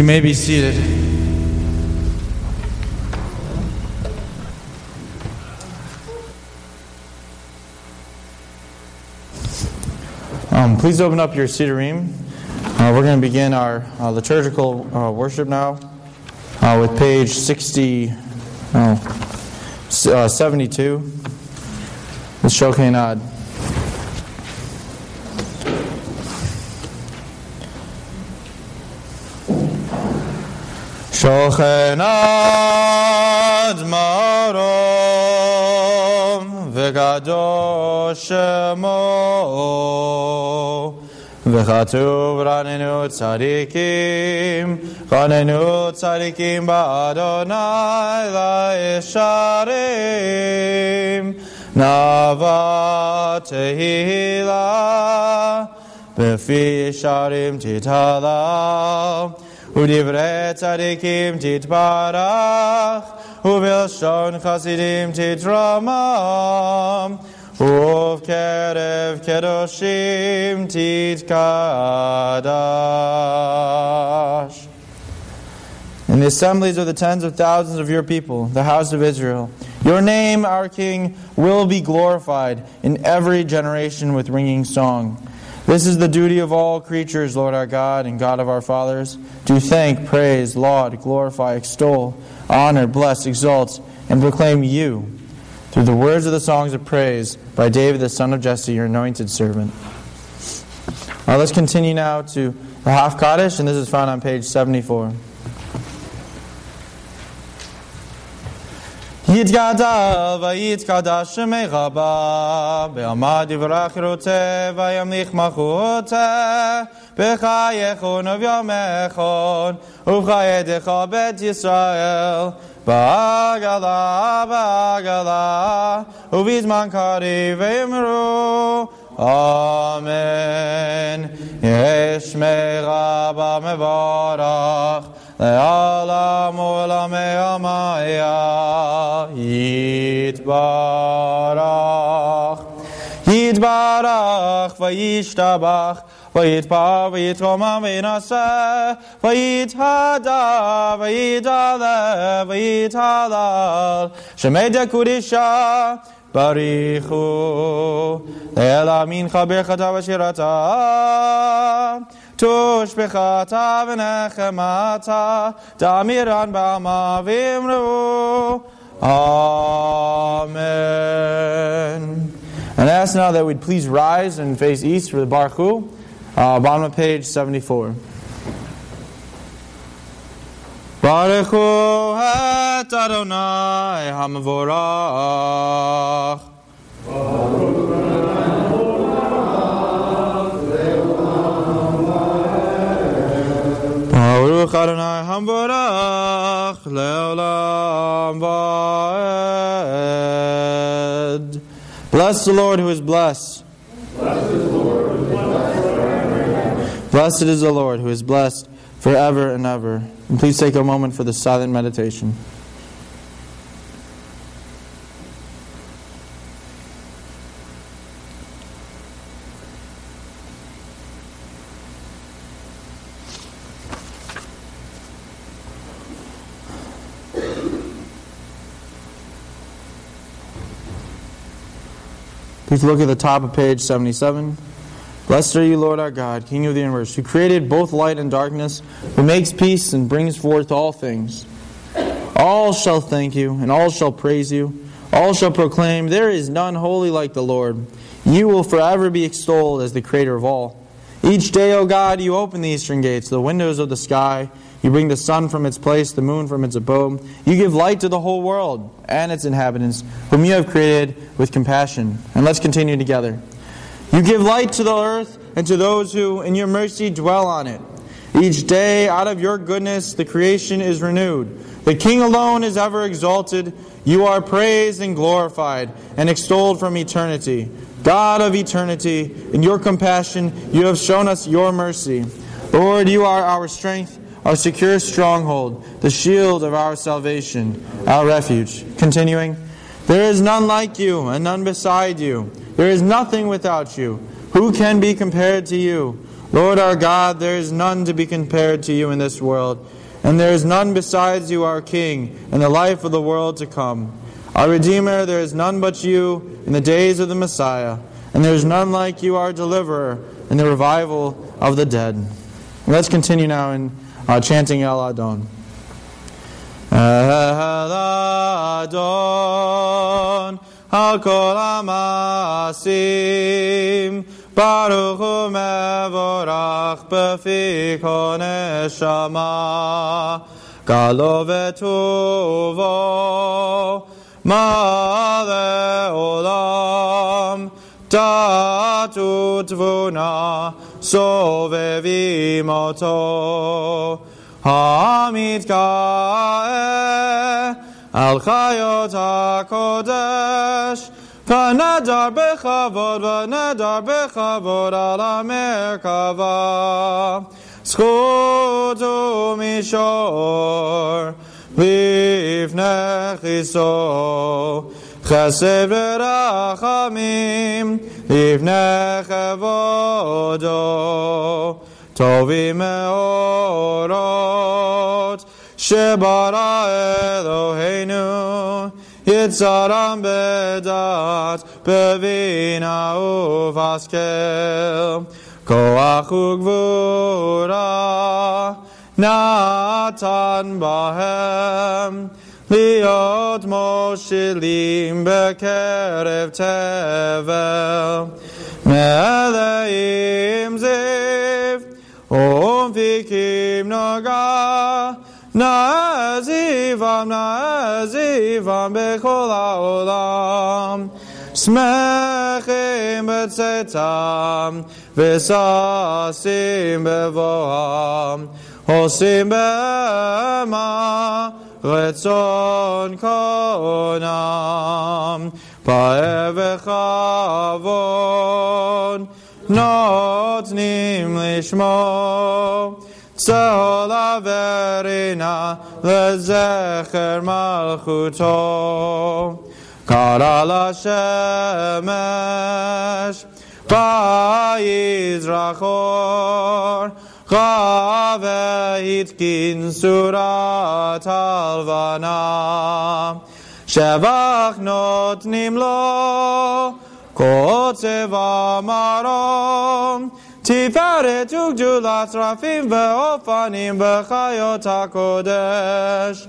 you may be seated. Um, please open up your Siddurim. Uh, we're going to begin our uh, liturgical uh, worship now uh, with page 60, oh, uh, 72. With Shokenad. שוכנד מרום וקדוש שמו וכתוב רננו צדיקים רננו צדיקים באדוני לישרים נאווה תהילה בפי ישרים תתהלל ודברי צדיקים תתברך, ובלשון חסידים תתרומם, ובקרב קדושים תתקדש. In the assemblies of the tens of thousands of your people, the house of Israel, your name, our King, will be glorified in every generation with ringing song. This is the duty of all creatures, Lord our God and God of our fathers, to thank, praise, laud, glorify, extol, honor, bless, exalt, and proclaim you through the words of the songs of praise by David the son of Jesse, your anointed servant. Right, let's continue now to the half Kaddish, and this is found on page 74. יתגדל ויתקדש שמך בה, בעמד יברך רוצה וימליך מלכותה, בחייכון וביומכון, ובחייתך בית ישראל, בעגלה בעגלה, ובזמן קריב ויאמרו אמן. יש מרבה מבורך, לעולם עולמי עמיה יתברך. יתברך וישתבח ויתפר ויתרומם וינשא ויתהדר ויתעלה ויתהלל שמי דקודשה בריחו אל אמינך ברכתה ושירתה Tush bechata v'nechemata, damiran ba'ma v'imru. Amen. And I ask now that we'd please rise and face east for the Baruch Hu, uh, bottom of page 74. Baruch Hu et Adonai HaMavorach. Baruch Adonai HaMavorach Leolam Vaed. Bless the Lord who is blessed. Blessed is the Lord who is blessed forever and ever. And please take a moment for the silent meditation. Please look at the top of page 77. Blessed are you, Lord our God, King of the universe, who created both light and darkness, who makes peace and brings forth all things. All shall thank you, and all shall praise you. All shall proclaim, There is none holy like the Lord. You will forever be extolled as the creator of all. Each day, O God, you open the eastern gates, the windows of the sky. You bring the sun from its place, the moon from its abode. You give light to the whole world and its inhabitants, whom you have created with compassion. And let's continue together. You give light to the earth and to those who, in your mercy, dwell on it. Each day, out of your goodness, the creation is renewed. The King alone is ever exalted. You are praised and glorified and extolled from eternity. God of eternity, in your compassion, you have shown us your mercy. Lord, you are our strength, our secure stronghold, the shield of our salvation, our refuge. Continuing, there is none like you and none beside you. There is nothing without you. Who can be compared to you? Lord our God, there is none to be compared to you in this world, and there is none besides you, our King, in the life of the world to come. Our Redeemer, there is none but you in the days of the Messiah, and there is none like you, our Deliverer, in the revival of the dead. let's continue now in uh, chanting El Adon. El Adon, Hakol Amasim, Baruch Hu Mevorach Befi Koneshama, Galo Vetuvo, Male Olam, datud vuna sovevimoto hamid kae al chayot hakodesh Vanadar bechavod, vanadar bechavod al amerkava. Zchutu mishor, livnech iso. חסד ורחמים, לפני כבודו, טובים מאורות, שברא אלוהינו, יצרם בדעת, בבינה ובהשכל, כוח וגבורה, נתן בהם, להיות מושלים בקרב תבל, מלאים זיו, ומפיקים נגה, נעזיבם, נעזיבם בכל העולם. שמחים בצאתם, וששים בבואם, עושים בהמה רצון קונם, פאר וכבוד, נותנים לשמור. צהלה ורינה לזכר מלכותו. קרא לשמש ויזרח Rave Itkin Surat Alvana Shevach not nimlo, Kotzev marom. Tiferet Ugdulat Rafim Ve'ofanim Bechayot HaKodesh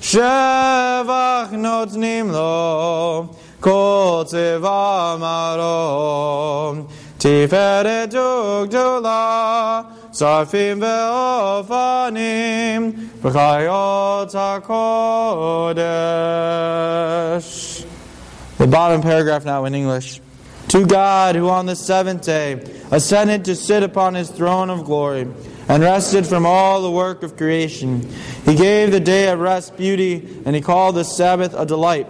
Shevach Notnim Lo Kotzev Amarom Tiferet Ugdulat שרפים ואופנים בחיות הקודש. The bottom paragraph now in English. To God, who on the seventh day ascended to sit upon his throne of glory, and rested from all the work of creation. He gave the day of rest beauty, and he called the Sabbath a delight.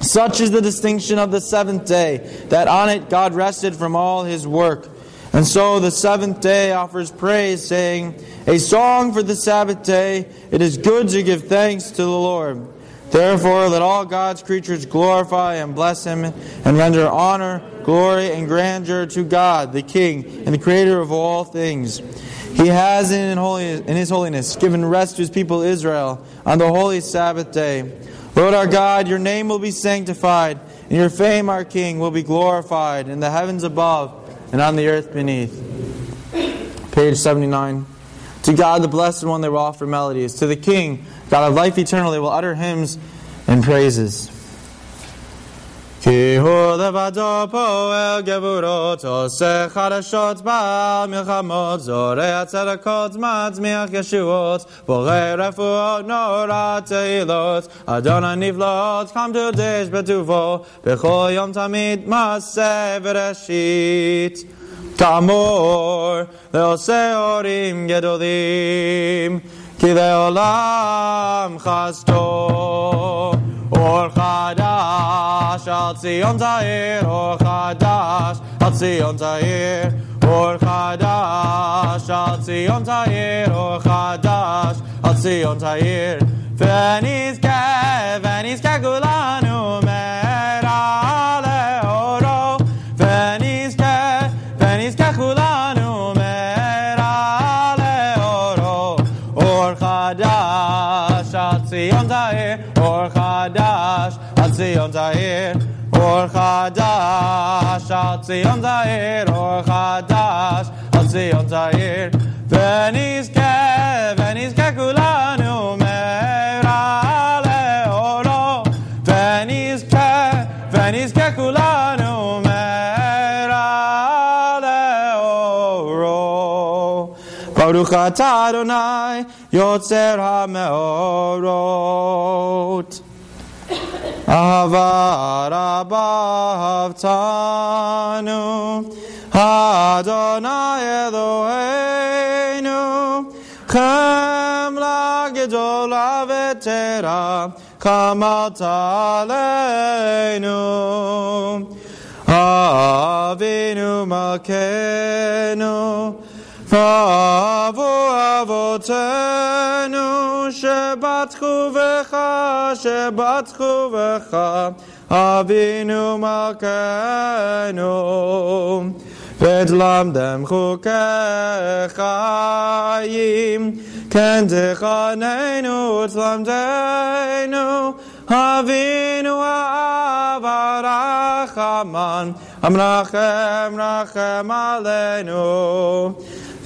Such is the distinction of the seventh day, that on it God rested from all his work. and so the seventh day offers praise, saying, A song for the Sabbath day, it is good to give thanks to the Lord. Therefore, let all God's creatures glorify and bless him, and render honor, glory, and grandeur to God, the King, and the Creator of all things. He has in, His holiness given rest to His people Israel on the holy Sabbath day. Lord our God, your name will be sanctified, and your fame, our King, will be glorified in the heavens above and on the earth beneath. Page 79. To God, the Blessed One, they will offer melodies. To the King, God of life eternal, they will utter hymns and praises. כי הוא לבדו פועל גבורות, עושה חדשות בעל מלחמות, זורע צדקות, מצמיח ישועות, בורא רפואות, נורא תהילות, אדון הנפלאות, קמדודש בטובו, בכל יום תמיד מעשה בראשית. כאמור, לעושה הורים גדולים, כי לעולם חסדו. אור חדש על ציון תאיר, אור חדש על ציון תאיר, אור חדש על ציון תאיר, אור חדש על ציון תאיר. ונזכה, ונזכה כולנו תאיר, אור חדש על ציון תאיר, אור חדש על ציון תאיר, אור חדש על ציון תאיר, ונזכה, ונזכה כולנו ברוך אתה אדוני יוצר המאורות. אהבה רבה אהבתנו, אדוני אלוהינו, חמלה גדולה ותרה, קמת עלינו. אבינו מלכנו, ואבו אבותינו, שבטחו בך, שבטחו בך, אבינו מלכנו. ותלמדם חוקי חיים, כן תכננו ותלמדנו, אבינו האב הרחמן, המרחם רחם עלינו.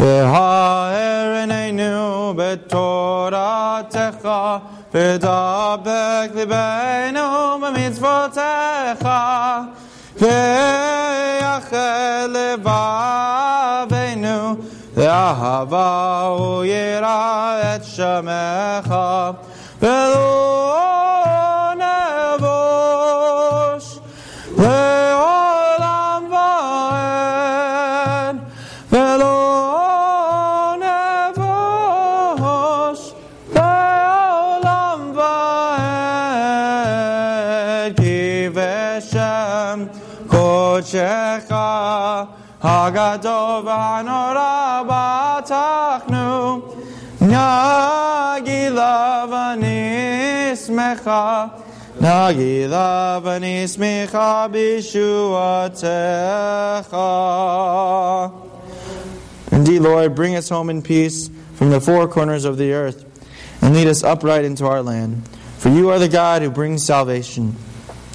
והאר עינינו בתורתך, ודבק ליבנו במצוותיך, ויחל לבבינו לאהבה וירא את שמך, ולא הגדול והנורא בטחנו, נגילה ונשמחה, נגילה ונשמחה בישועתך. Indeed, Lord, bring us home in peace from the four corners of the earth, and lead us upright into our land. For you are the God who brings salvation.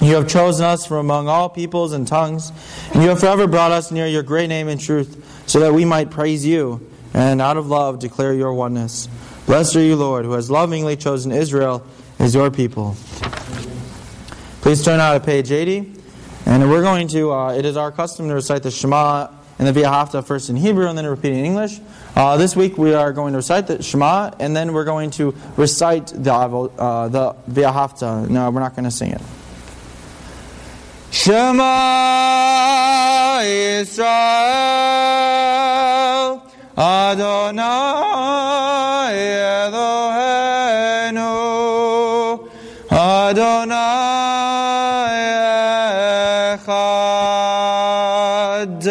You have chosen us from among all peoples and tongues, and you have forever brought us near your great name and truth, so that we might praise you, and out of love declare your oneness. Blessed are you, Lord, who has lovingly chosen Israel as your people. Please turn out to page 80. And we're going to, uh, it is our custom to recite the Shema and the V'ahavta first in Hebrew and then repeat in English. Uh, this week we are going to recite the Shema and then we're going to recite the, uh, the V'ahavta. No, we're not going to sing it. Shema Yisrael Adonai Eloheinu Adonai Echad.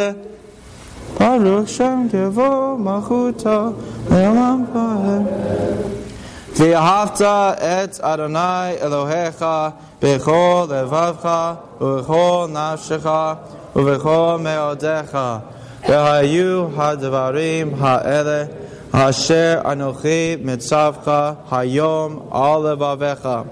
Baruch Shem Kevo Machuto V'yahavta et Adonai Elohecha bechol levavcha u'chol nafshecha u'chol me'odecha. V'hayu ha'dvarim ha'ele asher anochi mitzavcha hayom al levavecha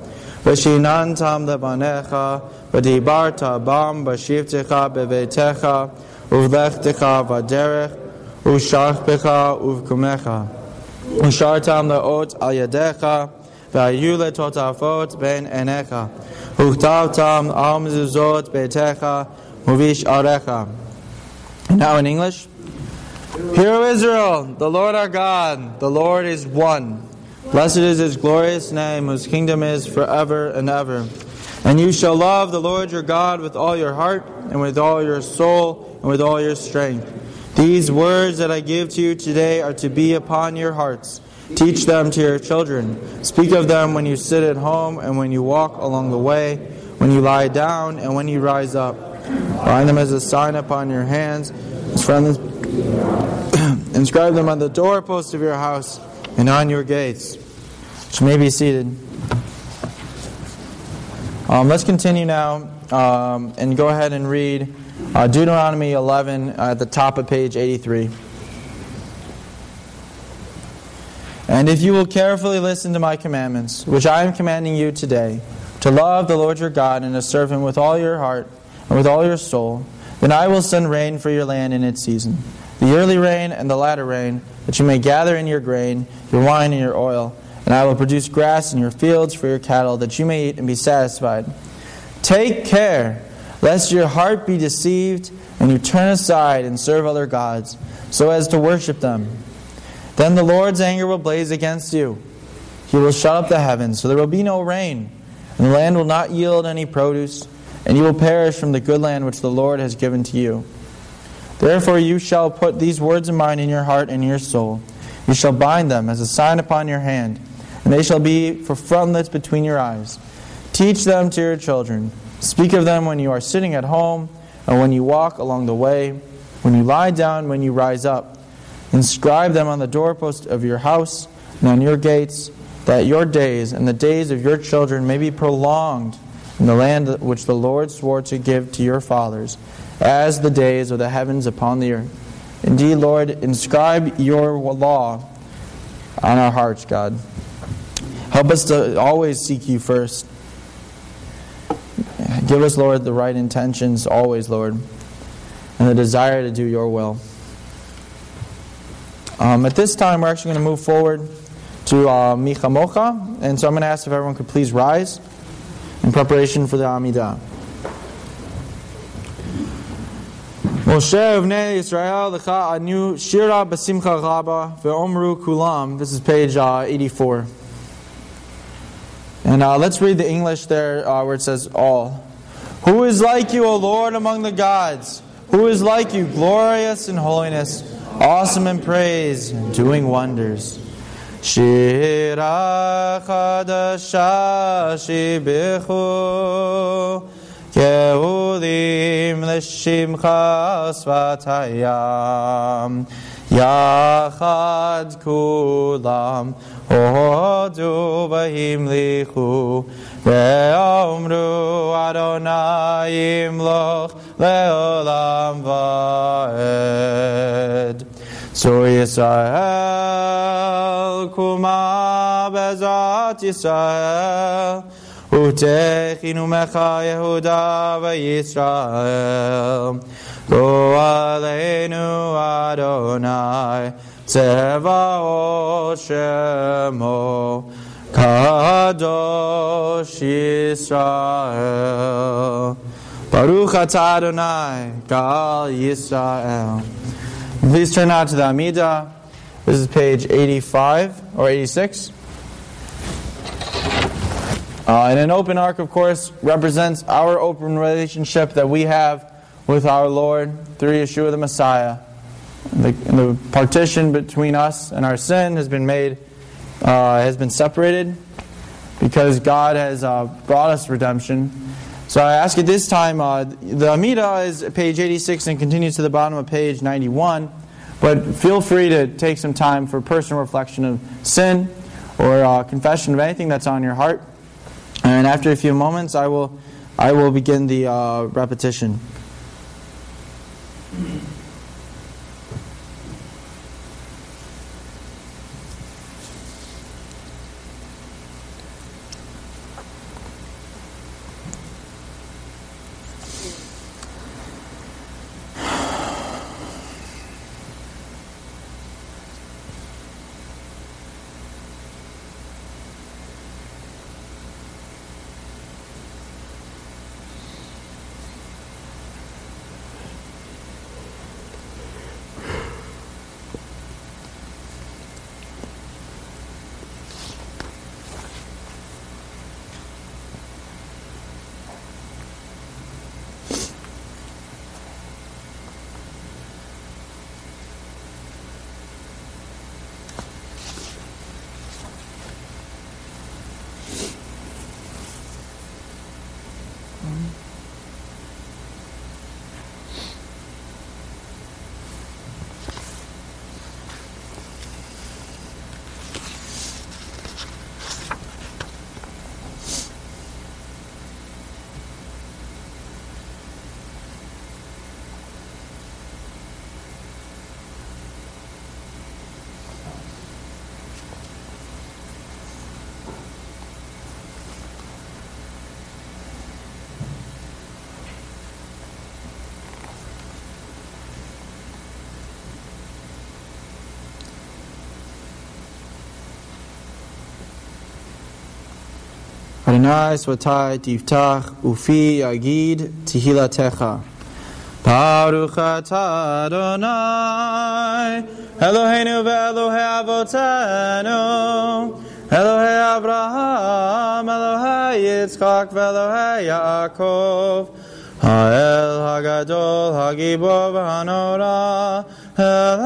v'shinantam levanecha v'dibarta bam b'shivtecha b'vetecha uvlechtecha v'derech u'shachpecha uvkumecha. ושרתם לאות על ידיך, והיו לטוטפות בין עיניך. וכתבתם על מזוזות ביתך ובשעריך. Now in English. Hear, O Israel, the Lord our God, the Lord is one. Blessed is his glorious name, whose kingdom is forever and ever. And you shall love the Lord your God with all your heart, and with all your soul, and with all your strength. These words that I give to you today are to be upon your hearts. Teach them to your children. Speak of them when you sit at home and when you walk along the way, when you lie down and when you rise up. Bind them as a sign upon your hands. Inscribe them on the doorpost of your house and on your gates. Which may be seated. Um, let's continue now um, and go ahead and read uh, Deuteronomy 11 at the top of page 83. And if you will carefully listen to my commandments, which I am commanding you today, to love the Lord your God and to serve him with all your heart and with all your soul, then I will send rain for your land in its season, the early rain and the latter rain, that you may gather in your grain, your wine, and your oil. And I will produce grass in your fields for your cattle, that you may eat and be satisfied. Take care lest your heart be deceived and you turn aside and serve other gods, so as to worship them. Then the Lord's anger will blaze against you. He will shut up the heavens, so there will be no rain, and the land will not yield any produce, and you will perish from the good land which the Lord has given to you. Therefore you shall put these words of mine in your heart and your soul. You shall bind them as a sign upon your hand, and they shall be for frontlets between your eyes. Teach them to your children. Speak of them when you are sitting at home, and when you walk along the way, when you lie down, when you rise up. Inscribe them on the doorpost of your house and on your gates, that your days and the days of your children may be prolonged in the land which the Lord swore to give to your fathers, as the days of the heavens upon the earth. Indeed, Lord, inscribe your law on our hearts, God. Help us to always seek you first. Give us, Lord, the right intentions always, Lord, and the desire to do your will. Um, at this time, we're actually going to move forward to uh, Mi Chamocha, and so I'm going to ask if everyone could please rise in preparation for the Amidah. Moshe Uvnei Yisrael Lecha Anu Shira Basimcha Raba Ve'omru Kulam. This is page uh, 84. And uh, let's read the English there uh, where it says all. Who is like you, O Lord, among the gods? Who is like you, glorious in holiness, awesome in praise, and doing wonders? Shira chadasha shibichu Gehulim l'shimcha svatayam Yachad kulam Hodu v'himlichu Ve'omru Adonai imloch le'olam va'ed. So Yisrael kuma bezat Yisrael Utechinu mecha Yehuda v'Yisrael Go aleinu Adonai Tzevaot Shemo Kadosh Yisrael Baruch atah Adonai Gal Yisrael Please turn out to the Amidah. This is page 85 or 86. Uh, and an open ark, of course, represents our open relationship that we have with our Lord through Yeshua the Messiah. The, the partition between us and our sin has been made, uh, has been separated because God has uh, brought us redemption. So I ask at this time, uh, the Amida is page 86 and continues to the bottom of page 91. But feel free to take some time for personal reflection of sin or uh, confession of anything that's on your heart. And after a few moments, I will, I will begin the uh, repetition. Adonai swatai tiftach ufi yagid tihilatecha. Baruch atah Adonai. Eloheinu ve'Elohei avotenu. Elohei Abraham Elohei Yitzchak ve'Elohei Yaakov. Hagadol hagibor v'hanora El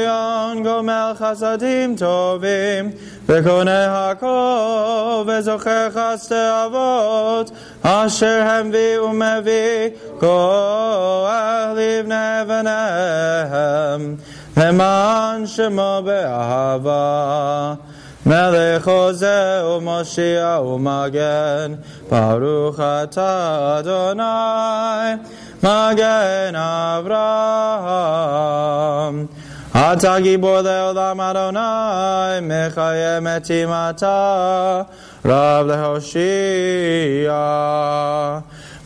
Elyon gomel chasadim tovim וקונה הכל וזוכר חסדי אבות אשר המביא ומביא כוח לבני בניהם למען שמו באהבה מלך עוזר ומושיע ומגן ברוך אתה אדוני מגן אברהם אתה גיבור לעולם אדוני, מחיה מתים אתה, רב להושיע.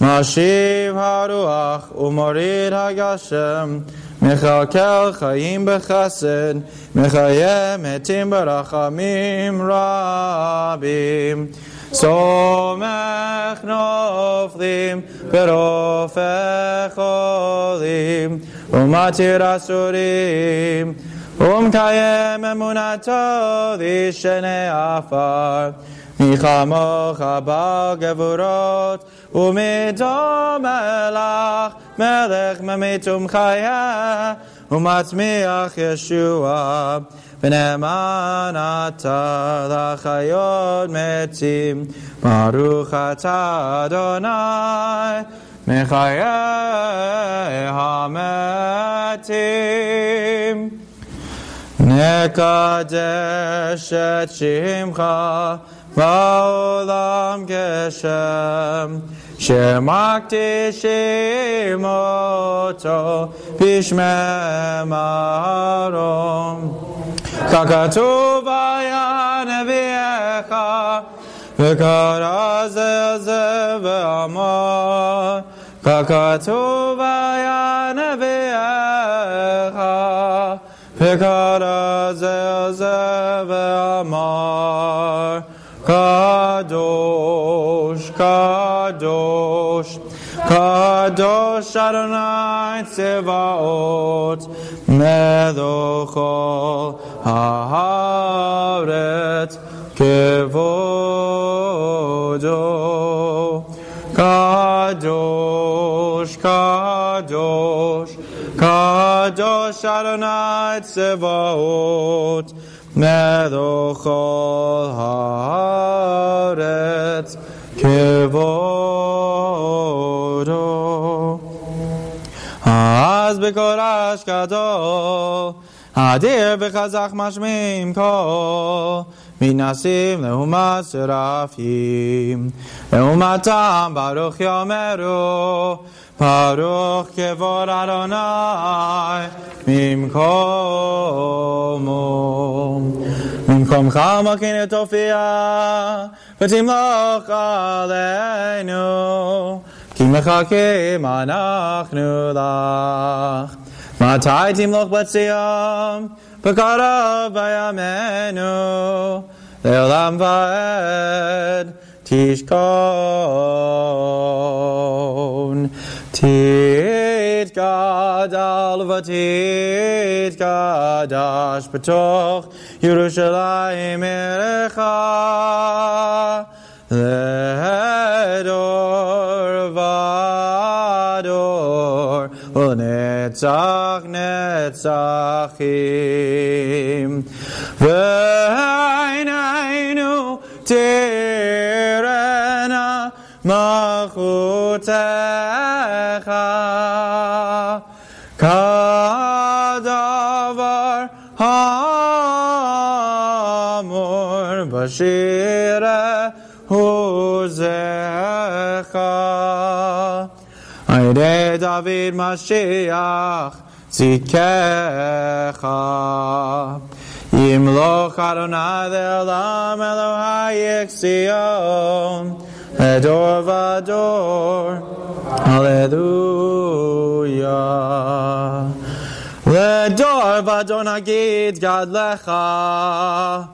משיב הרוח ומוריד הגשם, מכלכל חיים בחסד, מחיה מתים ברחמים רבים. סומך נופלים ברופא חולים ומתיר אסורים ומקיים אמונתו לשני עפר מי כמוך בעל גבורות ומדום מלך מלך ממית ומחיה ומצמיח ישוע ונאמן אתה לחיות מתים, ברוך אתה אדוני, מחיי המתים. נקדש את שמך בעולם גשם, שמקדישים אותו בשמם ארום. ככתוב היה נביאך, וקרא זה זה ואמר, ככתוב היה נביאך, וקרא זה זה Kadosh Adonai Tzevaot Medochol Haaretz Kevodo. Kadosh Kadosh Kadosh Adonai Tzevaot Medochol Haaretz Kevodo. Toro Az bekor ashkato Adir bechazach mashmim ko Minasim lehumat serafim. Lehumatam baruch yomeru Baruch kevor aronai Mimkomo Mimkom chama kine tofia Vetim loch aleinu. כי מחכים אנחנו לך. מתי תמלוך בציון, בקרוב בימינו, לעולם ועד תשכון. תתגדל ותתקדש בתוך ירושלים עירך Ledor Vador netzach Netzachim. Veinainu Tirena Machutecha. Kadavar Hamor Bashir Ozecha. Ayre David Mashiach Zikecha. Yimloch Adonai Elam Elohai Exion. Ador Vador. Alleluia, Hallelujah. Ledor Vador Nagid God Lecha.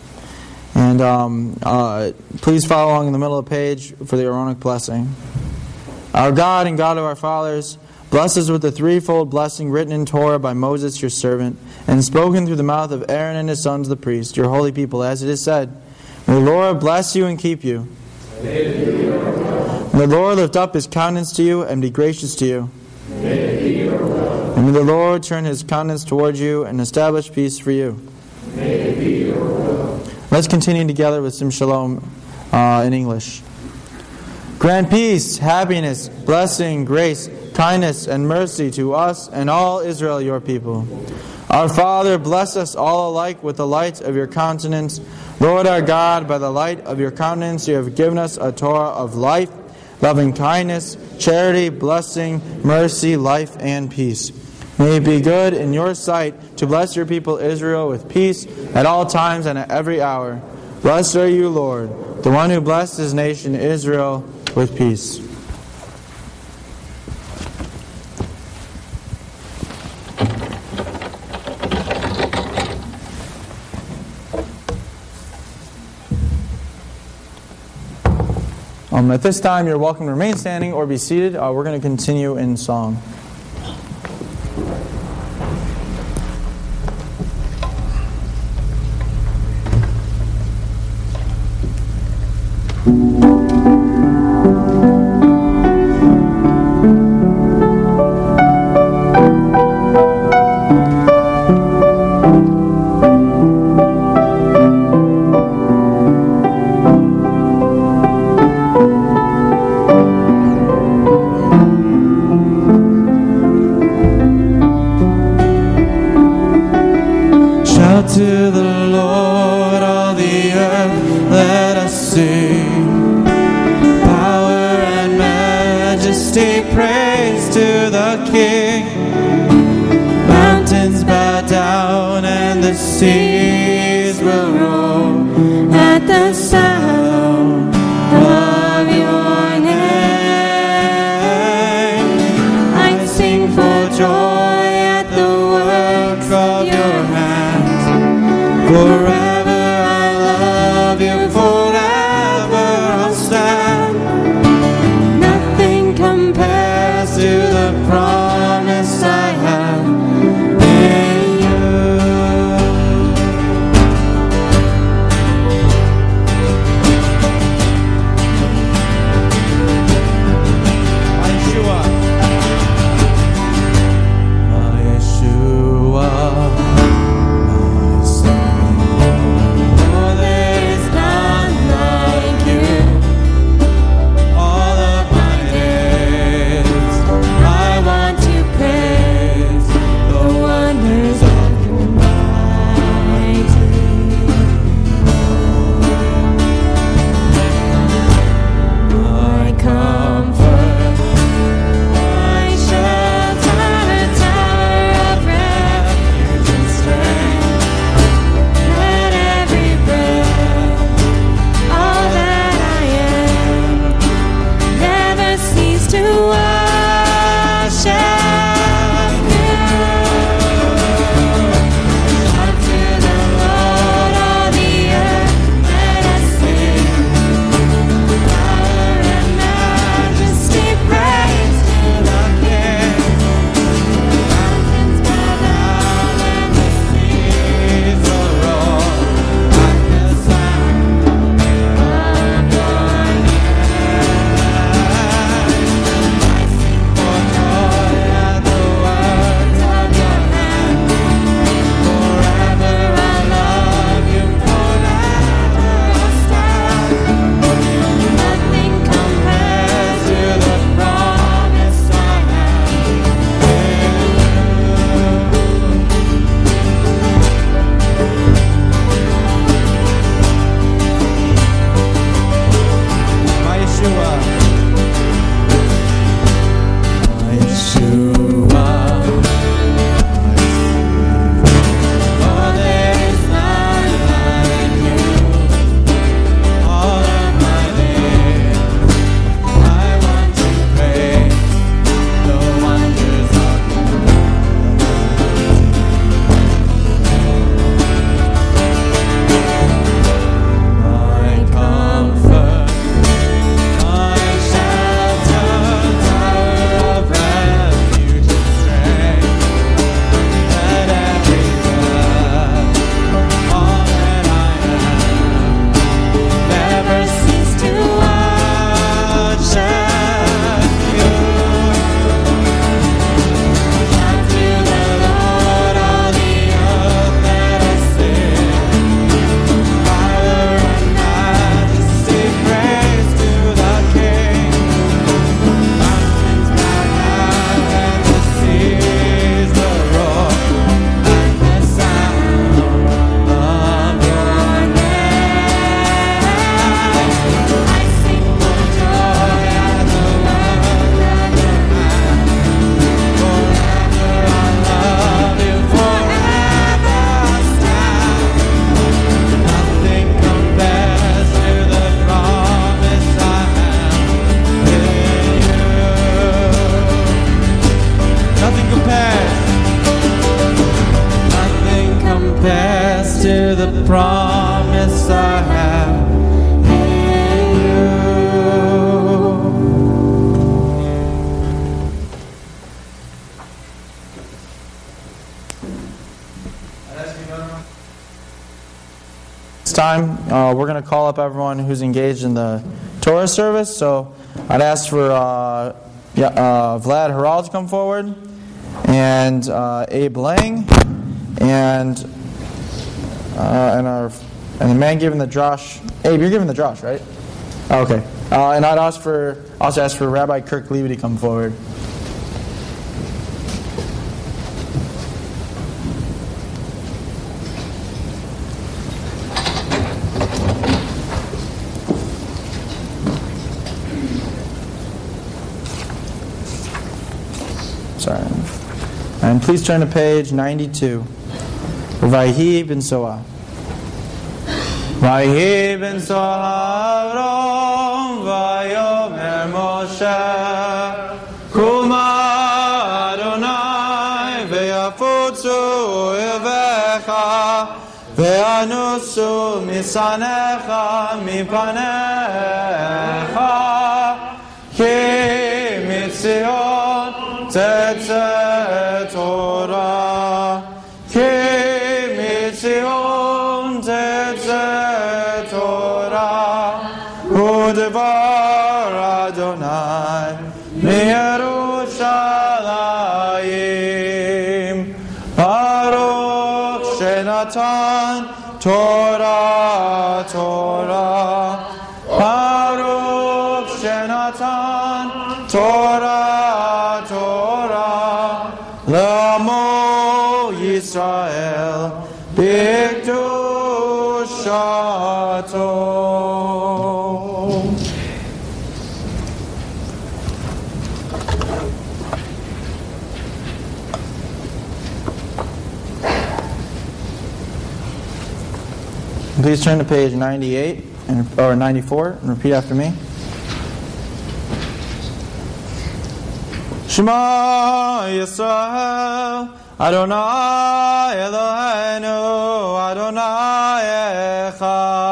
and um, uh, please follow along in the middle of the page for the Aaronic blessing. Our God and God of our fathers, bless us with the threefold blessing written in Torah by Moses your servant, and spoken through the mouth of Aaron and his sons the priests, your holy people, as it is said. May the Lord bless you and keep you. May the Lord lift up his countenance to you and be gracious to you. And may the Lord turn his countenance towards you and establish peace for you. Let's continue together with some shalom uh, in English. Grant peace, happiness, blessing, grace, kindness, and mercy to us and all Israel, your people. Our Father, bless us all alike with the light of your countenance. Lord our God, by the light of your countenance, you have given us a Torah of life, loving kindness, charity, blessing, mercy, life, and peace. May it be good in your sight to bless your people Israel with peace at all times and at every hour. Blessed are you, Lord, the one who blessed his nation Israel with peace. Um, at this time, you're welcome to remain standing or be seated. Uh, we're going to continue in song. Who's engaged in the Torah service. So I'd ask for uh, yeah, uh, Vlad Haral to come forward, and uh, Abe Lang, and uh, and our and the man giving the drosh. Abe, you're giving the drosh, right? Oh, okay. Uh, and I'd ask for also ask for Rabbi Kirk Levy to come forward. Please turn to page 92. Vayhi ben Soah. Kuma Adonai Ve'afutzu Yevecha Ve'anusu Misanecha Mipanecha Ki Tetzet Torah Please turn to page 98 and, or 94 and repeat after me. Shema Yisrael Adonai Eloheinu Adonai Echad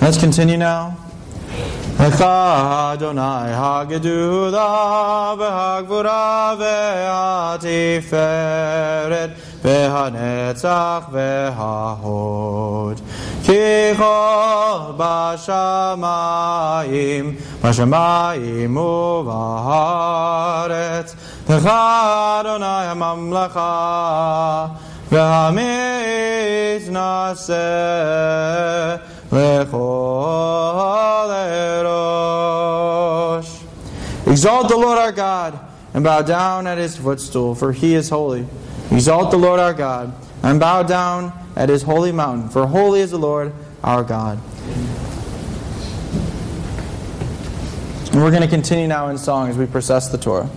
Let's continue now. Echa Adonai Hagedula V'Hagvura V'Hatiferet V'Hanetzach V'Hahod Ki chol Bashamayim Bashamayim U'Vaharetz Echa Adonai HaMamlecha Exalt the Lord our God and bow down at his footstool, for he is holy. Exalt the Lord our God and bow down at his holy mountain, for holy is the Lord our God. And we're going to continue now in song as we process the Torah.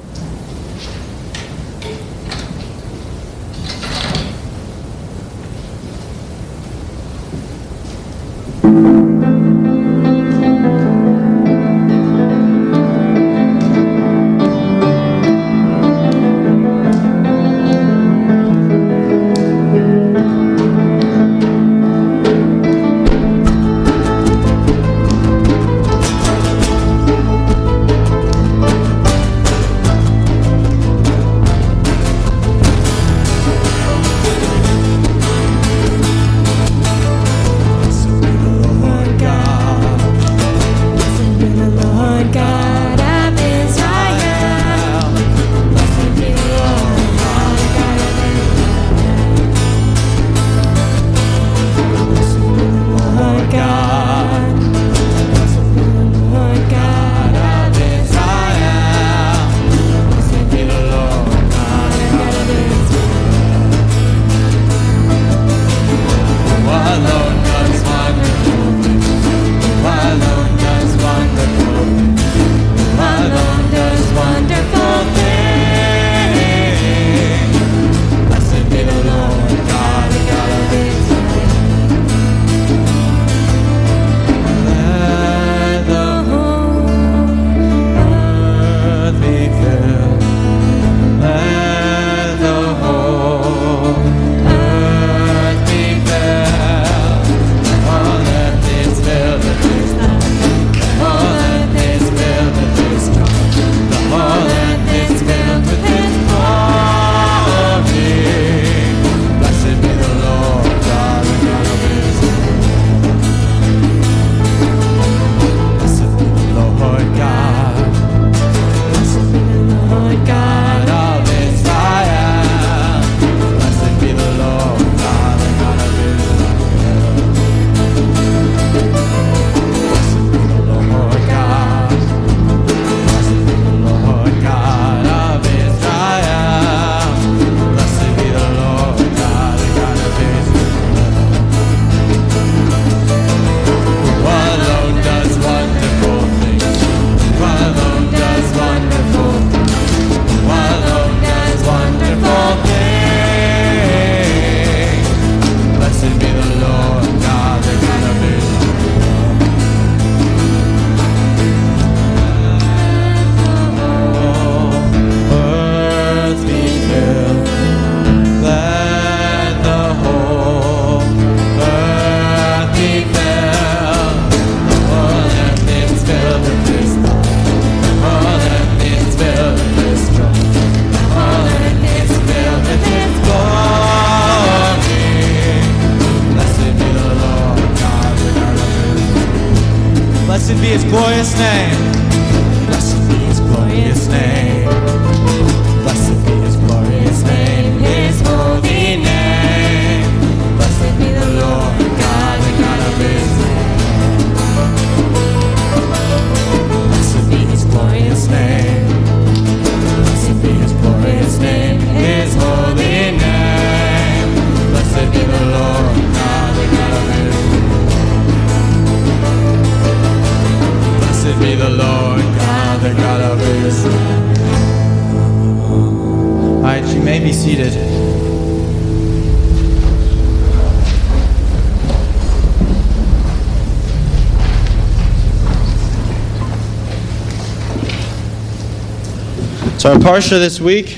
Parsha this week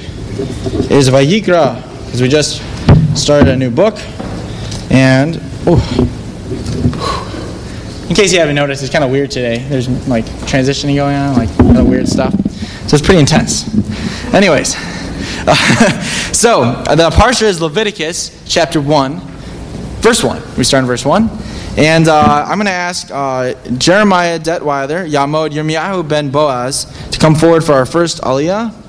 is Vayikra, because we just started a new book, and oh, in case you haven't noticed, it's kind of weird today. There's like transitioning going on, like kind of weird stuff. So it's pretty intense. Anyways, so uh, the parsha is Leviticus chapter one, verse one. We start in verse one, and uh, I'm going to ask uh, Jeremiah Detweiler, Yamod Yirmiyahu ben Boaz, to come forward for our first aliyah,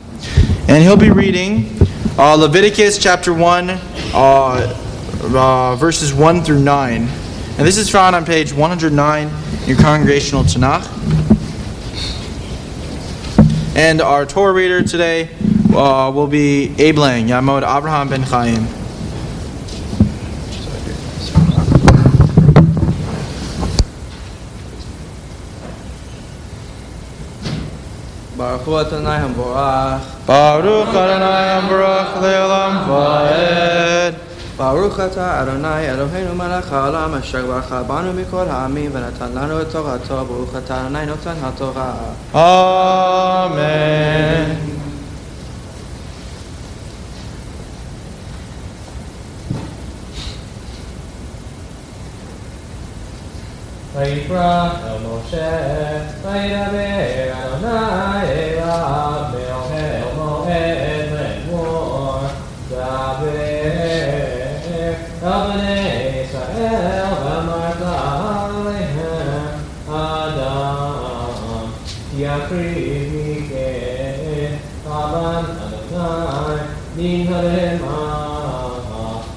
and he'll be reading uh, Leviticus chapter one, uh, uh, verses one through nine, and this is found on page 109 in your congregational Tanakh. And our Torah reader today uh, will be Abe Lang, Yamod Abraham ben Chaim. Baruch Adonai Hamborach. Baruch Adonai Hamborach Leolam Vaed. Baruch Ata Adonai Eloheinu Melech Haolam Asher Baruch Banu Mikol Ha'amim V'natan Lanu Et Baruch Ata Adonai Notan Amen. Vayikra El Moshe Vayidaber Adonai Elav Meohel Moed Lemor Daber El Bnei Yisrael V'amart Alehem Adam Yakriv Mikeh Aman Adonai Min Harema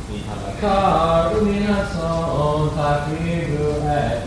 Min Habakar Umin Hason Takrivu Et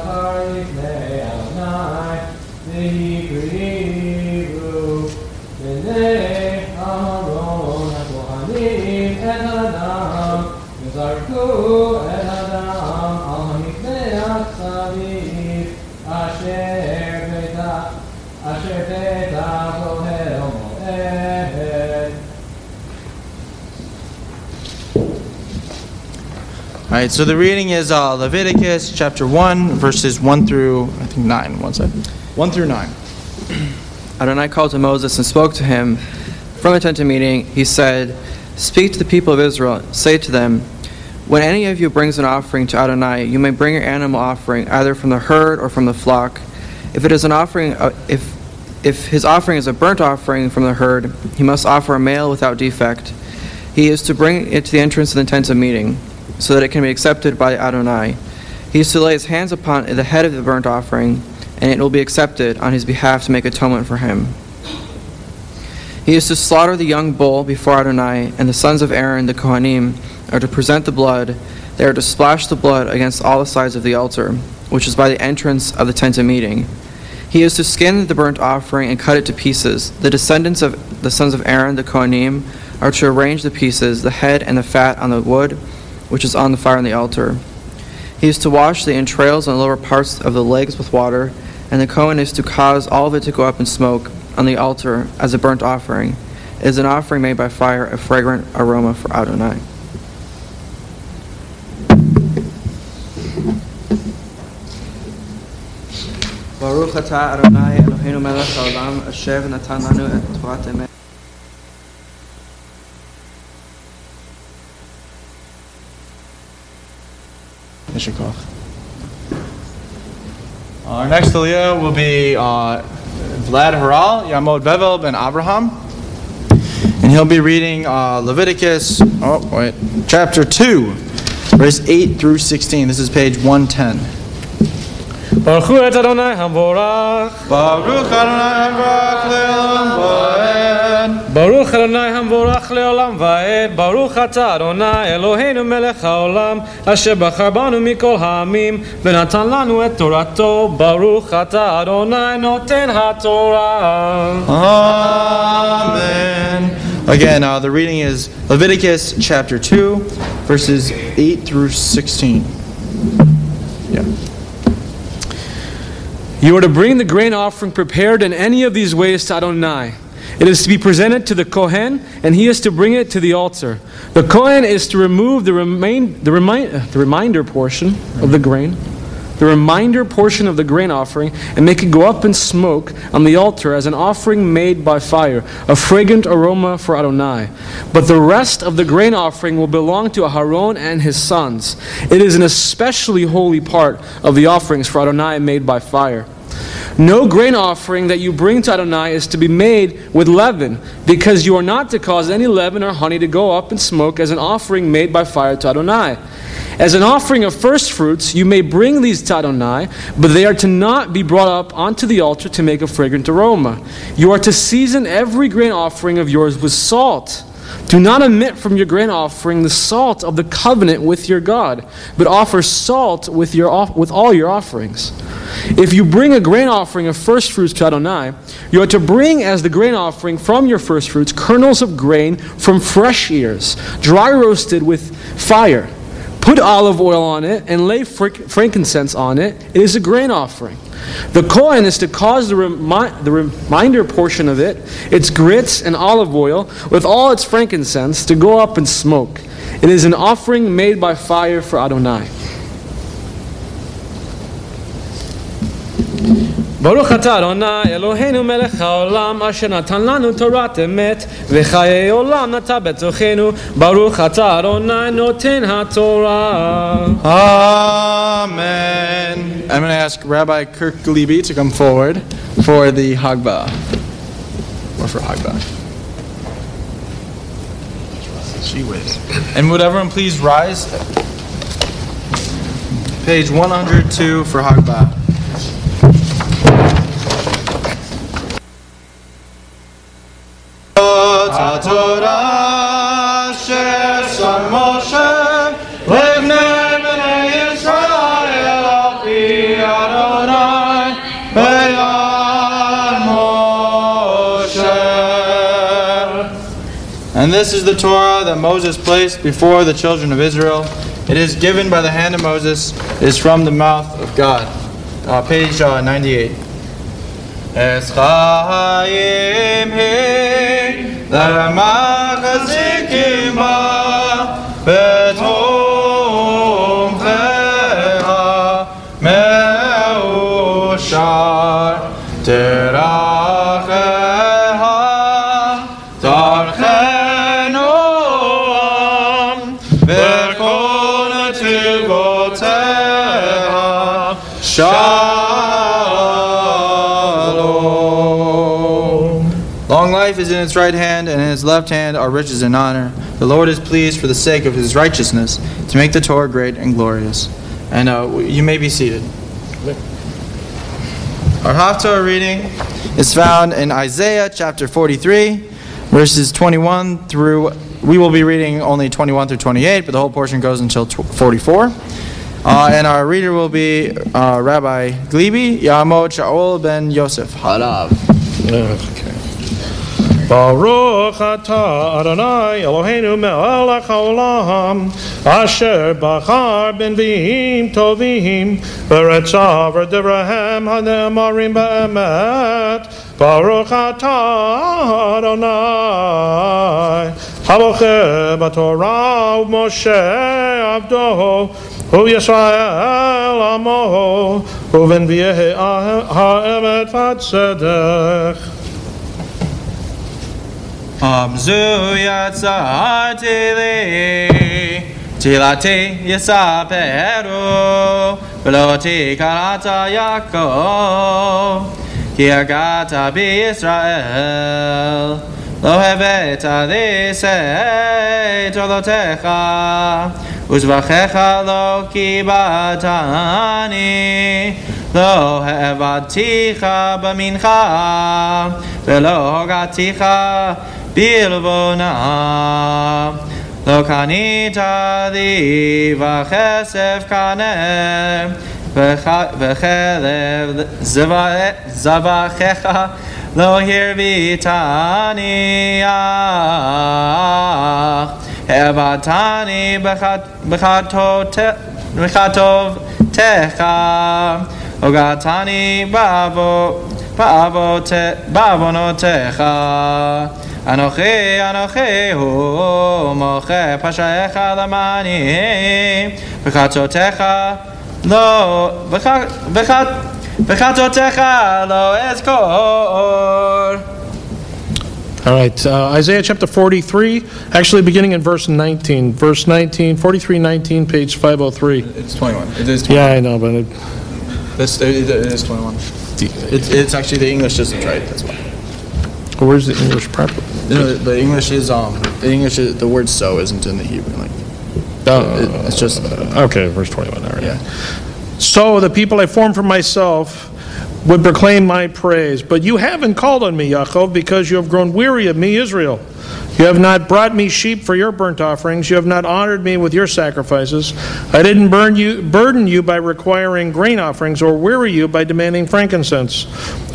הכהנים את הדם וזרקו את הדם על המזבח סביב אשר פתח אשר פתח אוהל מועד All right, so the reading is uh, Leviticus chapter 1, verses 1 through, I think, 9. One second. 1 through 9. Adonai called to Moses and spoke to him from the tent of meeting. He said, Speak to the people of Israel. Say to them, When any of you brings an offering to Adonai, you may bring your animal offering either from the herd or from the flock. If it is an offering, uh, if if his offering is a burnt offering from the herd, he must offer a male without defect. He is to bring it to the entrance of the tent of meeting, so that it can be accepted by Adonai. He is to lay his hands upon the head of the burnt offering, and it will be accepted on his behalf to make atonement for him. He is to slaughter the young bull before Adonai, and the sons of Aaron, the Kohanim, are to present the blood. They are to splash the blood against all the sides of the altar, which is by the entrance of the tent of meeting. He is to skin the burnt offering and cut it to pieces. The descendants of the sons of Aaron, the Kohanim, are to arrange the pieces, the head and the fat on the wood, which is on the fire on the altar. He is to wash the entrails and the lower parts of the legs with water, and the Kohen is to cause all of it to go up in smoke on the altar as a burnt offering is an offering made by fire, a fragrant aroma for Adonai. Baruch atah Adonai Eloheinu melech haolam asher natan lanu et Torat emet. Our next Aliyah will be uh, Vlad Haral, Yamod Bevel ben Abraham. And he'll be reading uh, Leviticus, oh, wait, chapter 2, verse 8 through 16. This is page 110. Baruch Adonai Baruch Adonai Le'olam Amen. Baruch Adonai Hamvorach Leolam Vaed, Baruch Ata Adonai Eloheinu Melech Haolam, Asher Bacharbanu Mikol Hamim, Venatan Lanu Et Torato, Baruch Ata Adonai Noten HaTorah. Amen. Again, uh, the reading is Leviticus chapter 2, verses 8 through 16. Yeah. You are to bring the grain offering prepared in any of these ways to Adonai it is to be presented to the Kohen, and he is to bring it to the altar. The Kohen is to remove the, remain, the, remind, uh, the reminder portion of the grain, the reminder portion of the grain offering, and make it go up in smoke on the altar as an offering made by fire, a fragrant aroma for Adonai. But the rest of the grain offering will belong to Aharon and his sons. It is an especially holy part of the offerings for Adonai made by fire. No grain offering that you bring to Adonai is to be made with leaven, because you are not to cause any leaven or honey to go up in smoke as an offering made by fire to Adonai. As an offering of first fruits, you may bring these to Adonai, but they are to not be brought up onto the altar to make a fragrant aroma. You are to season every grain offering of yours with salt. Do not omit from your grain offering the salt of the covenant with your God, but offer salt with, your off- with all your offerings. If you bring a grain offering of first fruits to Adonai, you are to bring as the grain offering from your first fruits kernels of grain from fresh ears, dry roasted with fire. Put olive oil on it and lay frankincense on it. It is a grain offering. The Kohen is to cause the, remi- the reminder portion of it, its grits and olive oil, with all its frankincense, to go up in smoke. It is an offering made by fire for Adonai. ברוך אתה אדוני אלוהינו מלך העולם אשר נתן לנו תורת אמת וחיי עולם נטע בתוכנו ברוך אתה אדוני נותן התורה Amen. I'm going to ask Rabbi Kirk Gliebe to come forward for the Hagbah. Or for Hagbah. She whiz. And would everyone please rise? Page 102 for Hagbah. התורה ששם משה לבני בני ישראל על פי אדוני ביד משה. And this is the Torah that Moses placed before the children of Israel. It is given by the hand of Moses. It is from the mouth of God. Uh, page uh, 98. Es Chaim he, der Machazik ima, betom cheha, meushar, its right hand, and in his left hand are riches and honor. The Lord is pleased for the sake of his righteousness to make the Torah great and glorious. And uh, you may be seated. Our Haftarah reading is found in Isaiah chapter 43, verses 21 through. We will be reading only 21 through 28, but the whole portion goes until 44. Uh, and our reader will be uh, Rabbi Glibi Yamod Shaul ben Yosef Halav. ברוך אתה אדוני אלוהינו מלך העולם אשר בחר בנביאים טובים ורצה ודבריהם הנאמרים באמת ברוך אתה אדוני הבוחר בתורה ומשה עבדו ובישראל עמו ובנביאי האמת והצדק. Amzu yatsati li Tilati yisaperu Veloti karata Yaakov Ki agata bi Israel Lo hebeta se tolotecha Uzvachecha lo kibatani Lo hevaticha bamincha Velo hogaticha bilvona Lo kanita li vachesef kanem Vechelev zavachecha Lo hirvitani Hevatani bechatov techa Ogatani bavo בעוונותיך. אנוכי, אנוכי הוא מוחה פשעיך למעני, וחצותיך לא, וחצותיך לא אזכור. All right, uh, Isaiah chapter 43, actually beginning in verse 19. Verse 19, 43, 19, page 503. It's 21. It is Yeah, I know, but it, This, it, it is 21. It's, it's actually the English isn't right. That's why. where's the English proper? Know, the, English is um the English is, the word so isn't in the Hebrew like it, it's just Okay, verse 21, all right. yeah. So the people I formed for myself would proclaim my praise. But you haven't called on me, Yaakov, because you have grown weary of me, Israel. You have not brought me sheep for your burnt offerings. You have not honored me with your sacrifices. I didn't burn you, burden you by requiring grain offerings or weary you by demanding frankincense.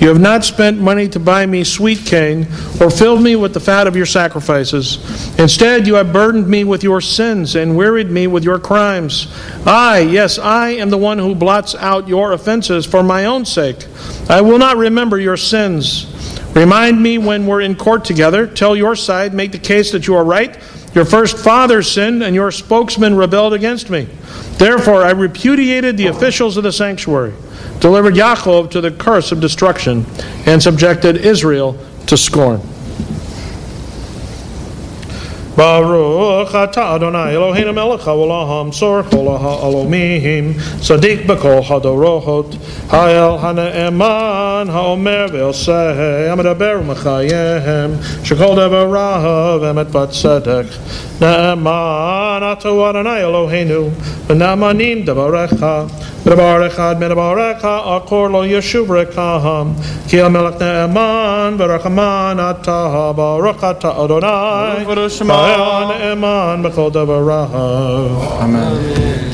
You have not spent money to buy me sweet cane or filled me with the fat of your sacrifices. Instead, you have burdened me with your sins and wearied me with your crimes. I, yes, I am the one who blots out your offenses for my own sake. I will not remember your sins. Remind me when we're in court together. Tell your side. Make the case that you are right. Your first father sinned, and your spokesman rebelled against me. Therefore, I repudiated the officials of the sanctuary, delivered Yaakov to the curse of destruction, and subjected Israel to scorn. Baruch atah Adonai Eloheinu melech haolam sor kol ha'olomim tzaddik b'kol hadorohot ha'el ha'ne'eman ha'omer ve'oseh ha'medaber u'mechayem shekol davar rahav emet v'tzedek ne'eman atu Adonai Eloheinu v'na'manim davarecha v'davar echad medabarecha akor lo yeshuv rekaham ki ha'melech ne'eman v'rachaman atah baruch atah Adonai Baruch Shema. Eman b'chol davar Amen.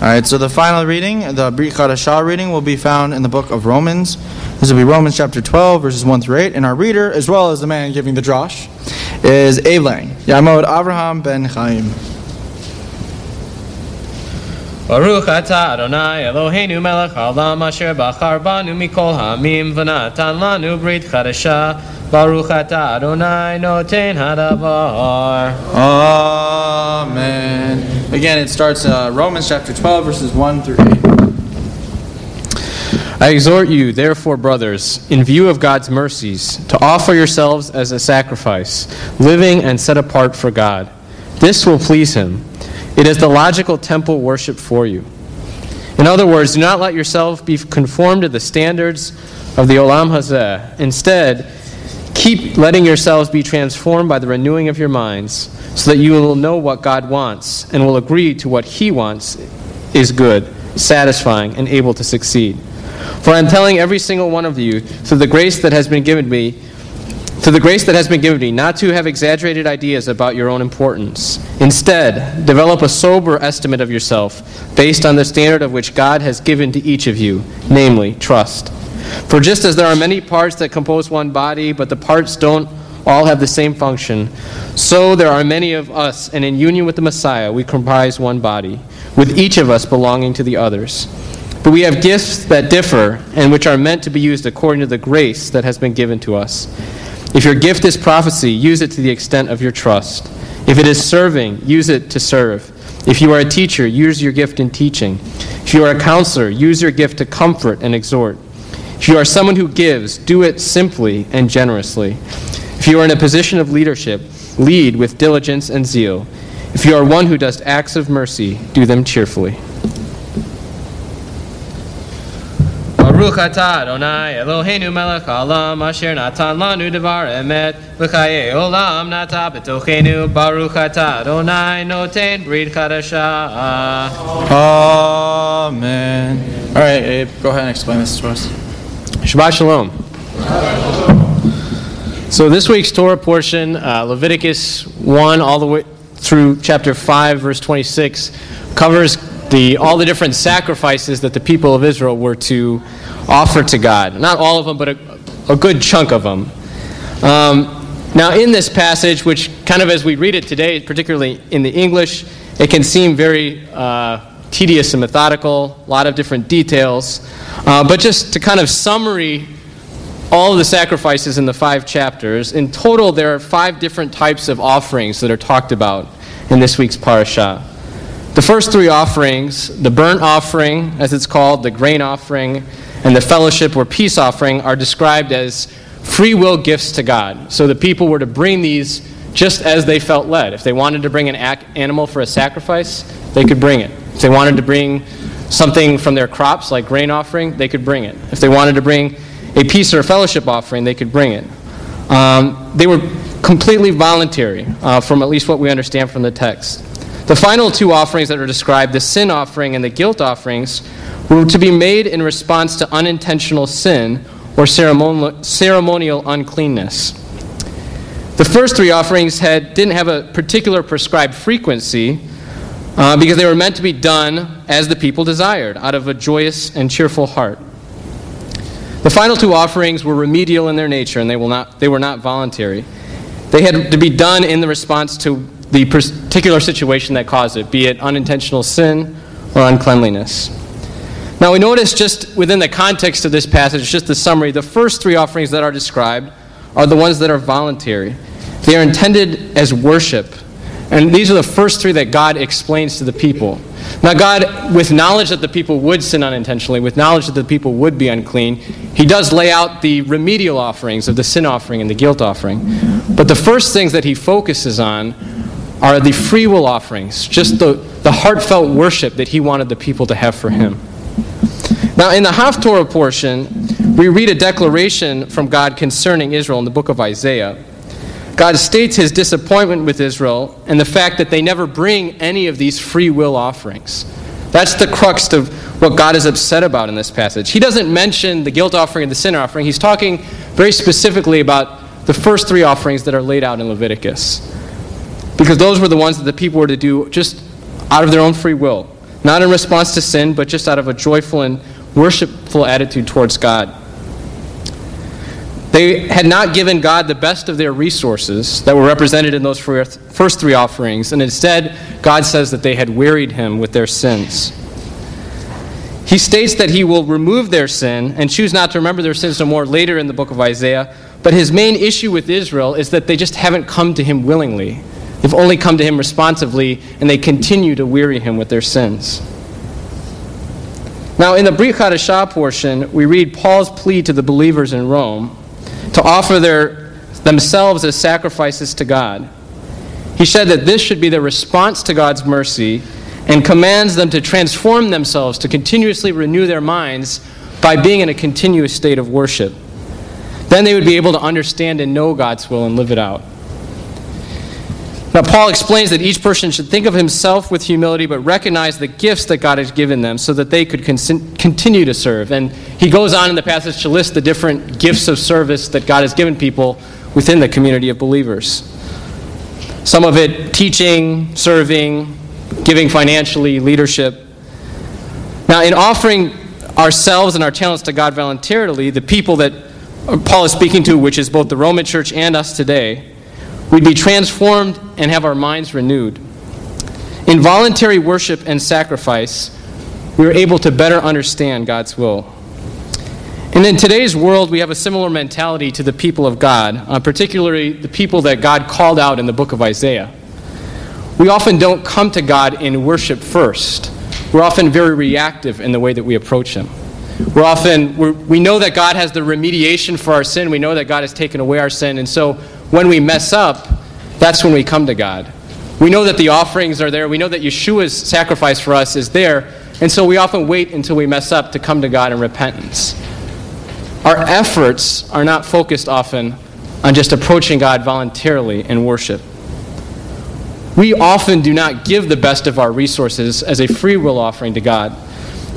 All right, so the final reading, the Brit Chadashah reading, will be found in the book of Romans. This will be Romans chapter 12, verses 1 through 8. And our reader, as well as the man giving the drosh, is Abe Lang, Yamod Avraham ben Chaim. Baruch atah Adonai Eloheinu melech haolam asher bachar banu mikol ha'amim v'natan lanu brit chadasha Baruch atah Adonai noten hadavar Amen. Again, it starts uh, Romans chapter 12, verses 1 through 8. I exhort you, therefore, brothers, in view of God's mercies, to offer yourselves as a sacrifice, living and set apart for God. This will please Him. It is the logical temple worship for you. In other words, do not let yourself be conformed to the standards of the Olam Hazeh. Instead, keep letting yourselves be transformed by the renewing of your minds, so that you will know what God wants and will agree to what He wants is good, satisfying, and able to succeed. For I am telling every single one of you, through the grace that has been given me, through the grace that has been given me, not to have exaggerated ideas about your own importance. Instead, develop a sober estimate of yourself, based on the standard of which God has given to each of you, namely, trust. For just as there are many parts that compose one body, but the parts don't all have the same function, so there are many of us, and in union with the Messiah, we comprise one body, with each of us belonging to the others. But we have gifts that differ, and which are meant to be used according to the grace that has been given to us. If your gift is prophecy, use it to the extent of your trust. If it is serving, use it to serve. If you are a teacher, use your gift in teaching. If you are a counselor, use your gift to comfort and exhort. If you are someone who gives, do it simply and generously. If you are in a position of leadership, lead with diligence and zeal. If you are one who does acts of mercy, do them cheerfully. Baruch atah Adonai Eloheinu melech haolam asher natan lanu devar emet v'chaye olam nata b'tochenu Baruch atah Adonai noten brit chadasha Amen. All right, Abe, go ahead and explain this to us. Shabbat Shalom. So this week's Torah portion, uh, Leviticus 1 all the way through chapter 5, verse 26, covers the, all the different sacrifices that the people of Israel were to offer to God. Not all of them, but a, a good chunk of them. Um, now, in this passage, which kind of as we read it today, particularly in the English, it can seem very uh, tedious and methodical, a lot of different details. Uh, but just to kind of summary all of the sacrifices in the five chapters, in total, there are five different types of offerings that are talked about in this week's parashah. The first three offerings, the burnt offering, as it's called, the grain offering, and the fellowship or peace offering, are described as free will gifts to God. So the people were to bring these just as they felt led. If they wanted to bring an animal for a sacrifice, they could bring it. If they wanted to bring something from their crops, like grain offering, they could bring it. If they wanted to bring a peace or a fellowship offering, they could bring it. Um, they were completely voluntary, uh, from at least what we understand from the text. The final two offerings that are described, the sin offering and the guilt offerings, were to be made in response to unintentional sin or ceremonial, uncleanness. The first three offerings had, didn't have a particular prescribed frequency uh, because they were meant to be done as the people desired, out of a joyous and cheerful heart. The final two offerings were remedial in their nature, and they, will not, they were not voluntary. They had to be done in the response to the particular situation that caused it, be it unintentional sin or uncleanliness. Now, we notice just within the context of this passage, just the summary, the first three offerings that are described are the ones that are voluntary. They are intended as worship. And these are the first three that God explains to the people. Now, God, with knowledge that the people would sin unintentionally, with knowledge that the people would be unclean, He does lay out the remedial offerings of the sin offering and the guilt offering. But the first things that He focuses on are the free will offerings, just the, the heartfelt worship that He wanted the people to have for Him. Now, in the Haftorah portion, we read a declaration from God concerning Israel in the book of Isaiah. God states his disappointment with Israel and the fact that they never bring any of these free will offerings. That's the crux of what God is upset about in this passage. He doesn't mention the guilt offering and the sin offering. He's talking very specifically about the first three offerings that are laid out in Leviticus. Because those were the ones that the people were to do just out of their own free will. Not in response to sin, but just out of a joyful and worshipful attitude towards God. They had not given God the best of their resources that were represented in those first three offerings, and instead, God says that they had wearied him with their sins. He states that he will remove their sin and choose not to remember their sins no more later in the book of Isaiah, but his main issue with Israel is that they just haven't come to him willingly. They've only come to him responsively, and they continue to weary him with their sins. Now, in the Brit Hadashah portion, we read Paul's plea to the believers in Rome to offer their, themselves as sacrifices to God. He said that this should be their response to God's mercy and commands them to transform themselves, to continuously renew their minds by being in a continuous state of worship. Then they would be able to understand and know God's will and live it out. Now, Paul explains that each person should think of himself with humility, but recognize the gifts that God has given them so that they could con- continue to serve. And he goes on in the passage to list the different gifts of service that God has given people within the community of believers. Some of it teaching, serving, giving financially, leadership. Now, in offering ourselves and our talents to God voluntarily, the people that Paul is speaking to, which is both the Roman church and us today, We'd be transformed and have our minds renewed. In voluntary worship and sacrifice, we are able to better understand God's will. And in today's world, we have a similar mentality to the people of God, uh, particularly the people that God called out in the book of Isaiah. We often don't come to God in worship first. we're often very reactive in the way that we approach Him. We're often, we're, we know that God has the remediation for our sin. We know that God has taken away our sin. And so when we mess up, that's when we come to God. We know that the offerings are there. We know that Yeshua's sacrifice for us is there. And so we often wait until we mess up to come to God in repentance. Our efforts are not focused often on just approaching God voluntarily in worship. We often do not give the best of our resources as a free will offering to God,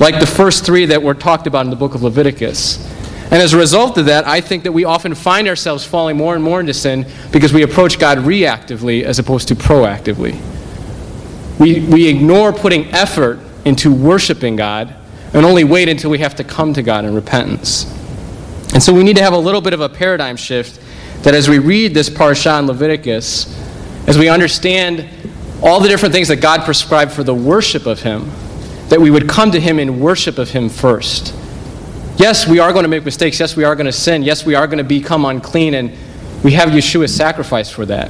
like the first three that were talked about in the book of Leviticus. And as a result of that, I think that we often find ourselves falling more and more into sin because we approach God reactively as opposed to proactively. We, we ignore putting effort into worshiping God and only wait until we have to come to God in repentance. And so we need to have a little bit of a paradigm shift that as we read this parsha in Leviticus, as we understand all the different things that God prescribed for the worship of Him, that we would come to Him in worship of Him first. Yes, we are going to make mistakes. Yes, we are going to sin. Yes, we are going to become unclean, and we have Yeshua's sacrifice for that.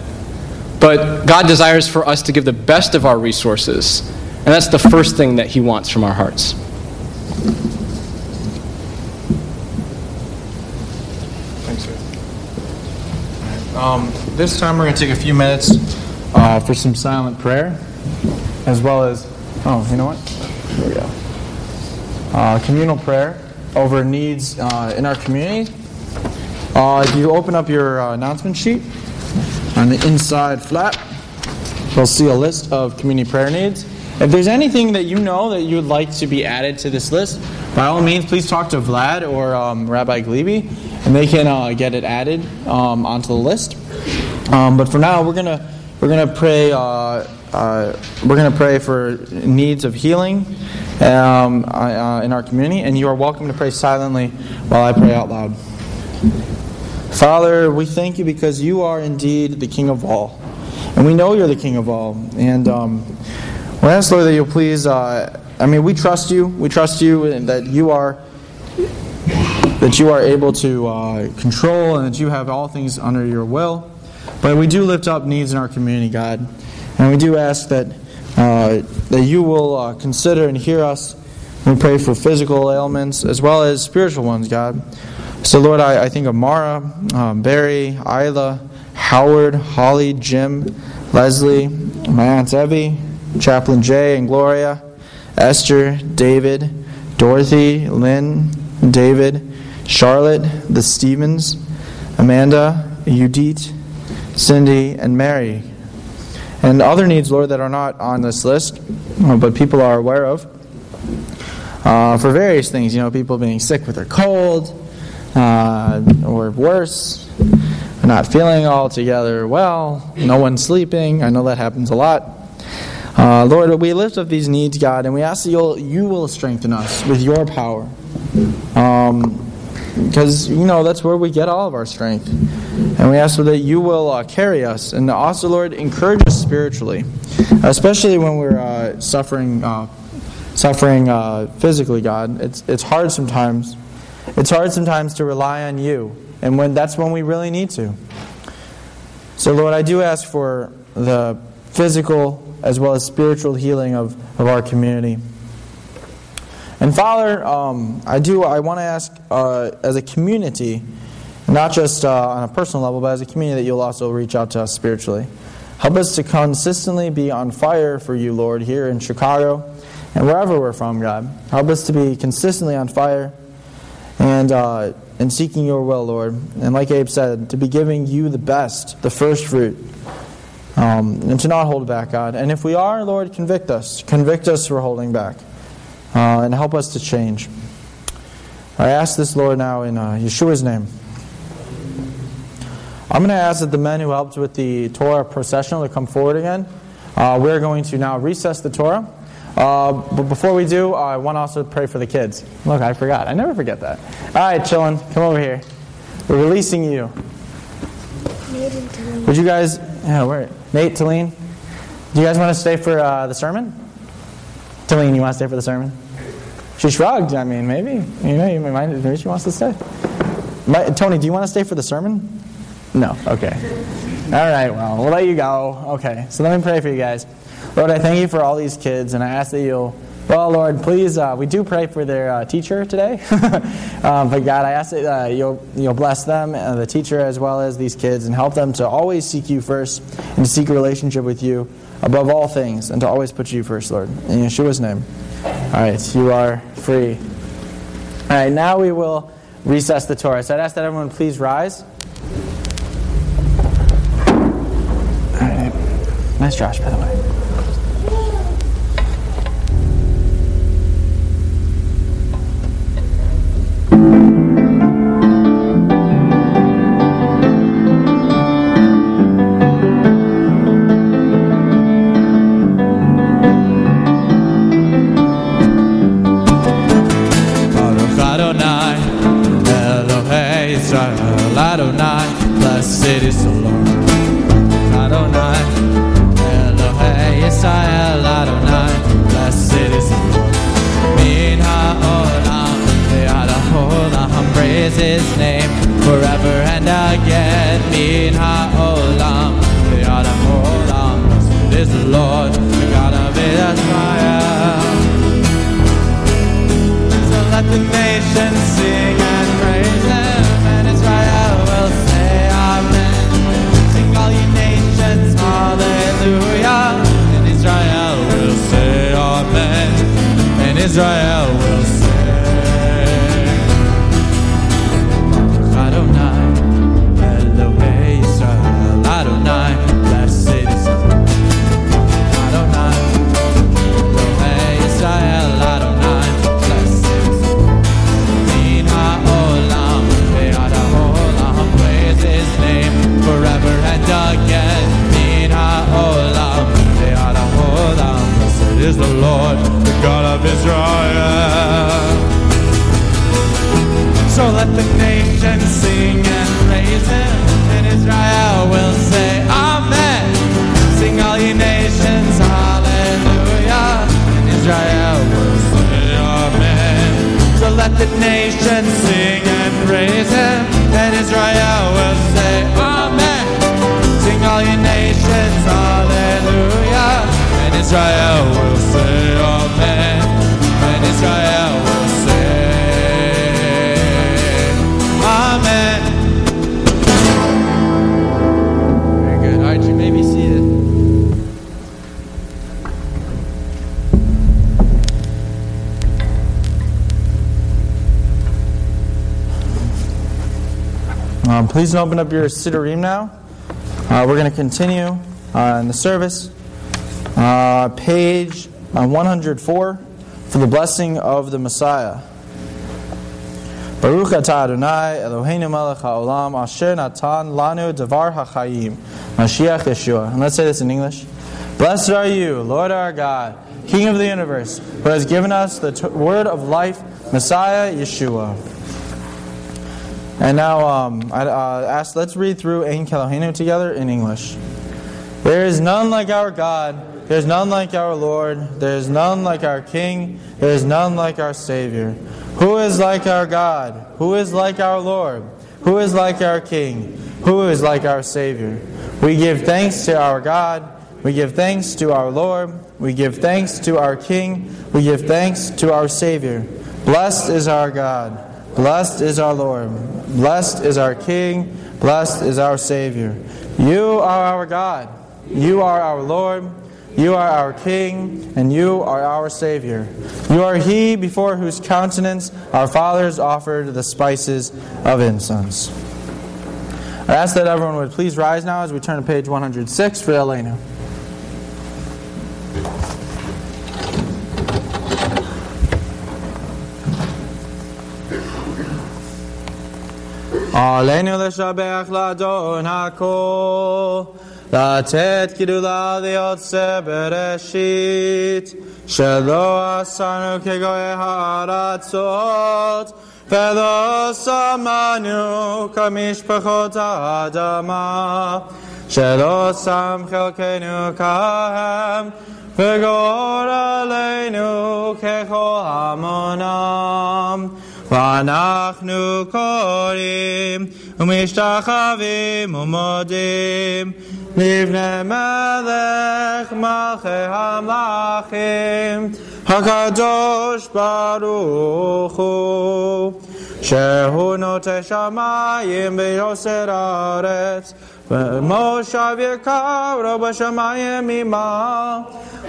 But God desires for us to give the best of our resources, and that's the first thing that He wants from our hearts. Thanks, sir. Um, this time we're going to take a few minutes uh, for some silent prayer, as well as, oh, you know what? Here we go. Uh, communal prayer over needs uh, in our community. Uh, if you open up your uh, announcement sheet on the inside flap, you'll see a list of community prayer needs. If there's anything that you know that you would like to be added to this list, by all means, please talk to Vlad or um, Rabbi Glebe, and they can uh, get it added um, onto the list. Um, but for now, we're gonna we're gonna pray. Uh, uh, we're gonna pray for needs of healing um, uh, in our community, and you are welcome to pray silently while I pray out loud. Father, we thank you because you are indeed the King of all, and we know you're the King of all, and. Um, we ask, Lord, that you'll please. Uh, I mean, we trust you. We trust you, and that you are that you are able to uh, control, and that you have all things under your will. But we do lift up needs in our community, God, and we do ask that uh, that you will uh, consider and hear us. We pray for physical ailments as well as spiritual ones, God. So, Lord, I, I think of Mara, um, Barry, Isla, Howard, Holly, Jim, Leslie, my aunt Evie. Chaplain Jay and Gloria, Esther, David, Dorothy, Lynn, David, Charlotte, the Stevens, Amanda, Judith, Cindy, and Mary. And other needs, Lord, that are not on this list, uh, but people are aware of. Uh, for various things, you know, people being sick with their cold, uh, or worse, not feeling altogether well, no one sleeping. I know that happens a lot. Uh, Lord, we lift up these needs, God, and we ask that you'll, you will strengthen us with your power. Because, you know, that's where we get all of our strength. And we ask that you will uh, carry us. And also, Lord, encourage us spiritually, especially when we're uh, suffering, uh, suffering uh, physically, God. It's, it's hard sometimes. It's hard sometimes to rely on you. And when that's when we really need to. So, Lord, I do ask for the physical as well as spiritual healing of, of our community. And Father, um, I do. I want to ask, uh, as a community, not just uh, on a personal level, but as a community, that you'll also reach out to us spiritually. Help us to consistently be on fire for you, Lord, here in Chicago and wherever we're from, God. Help us to be consistently on fire and uh, and seeking your will, Lord. And like Abe said, to be giving you the best, the first fruit. Um, and to not hold back, God. And if we are, Lord, convict us. Convict us for holding back. Uh, and help us to change. I ask this, Lord, now in uh, Yeshua's name. I'm going to ask that the men who helped with the Torah processional to come forward again. Uh, we're going to now recess the Torah. Uh, but before we do, I want to also pray for the kids. Look, I forgot. I never forget that. All right, chillin', come over here. We're releasing you. Would you guys, yeah, where? Nate, Talene, do you guys want to stay for uh, the sermon? Talene, you want to stay for the sermon? She shrugged. I mean, maybe. You know, you might, maybe she wants to stay. My, Tony, do you want to stay for the sermon? No. Okay. All right. Well, we'll let you go. Okay. So let me pray for you guys. Lord, I thank you for all these kids, and I ask that you'll Well, Lord, please, uh, we do pray for their uh, teacher today. um, but God, I ask that uh, you'll, you'll bless them, uh, the teacher, as well as these kids, and help them to always seek you first and to seek a relationship with you above all things, and to always put you first, Lord. In Yeshua's name. All right, you are free. All right, now we will recess the Torah. So I'd ask that everyone please rise. All right. Nice Josh, by the way. Please open up your Siddurim now. Uh, we're going to continue uh, in the service. Uh, page uh, 104 for the blessing of the Messiah. Baruch atah Adonai Eloheinu melech haolam asher natan lanu davar hachayim Mashiach Yeshua. And let's say this in English. Blessed are you, Lord our God, King of the universe, who has given us the t- word of life, Messiah Yeshua. And now, um, I uh, ask, let's read through Ein Kelohenu together in English. There is none like our God. There is none like our Lord. There is none like our King. There is none like our Savior. Who is like our God? Who is like our Lord? Who is like our King? Who is like our Savior? We give thanks to our God. We give thanks to our Lord. We give thanks to our King. We give thanks to our Savior. Blessed is our God. Blessed is our Lord. Blessed is our King. Blessed is our Savior. You are our God. You are our Lord. You are our King. And you are our Savior. You are He before whose countenance our fathers offered the spices of incense. I ask that everyone would please rise now as we turn to page 106 for Aleinu. עלינו לשבח לאדון הכל, לתת גדולה ליוצא בראשית, שלא עשנו כגויי הארצות, ולא שמענו כמשפחות האדמה, שלא שם חלקנו כהם, וגור עלינו ככל המונם. ואנחנו קוראים ומשתחווים ומודים לפני מלך מלכי המלכים הקדוש ברוך הוא, שהוא נוטה שמיים ויוסר הארץ, ומושב יקרו בשמיים ממעל,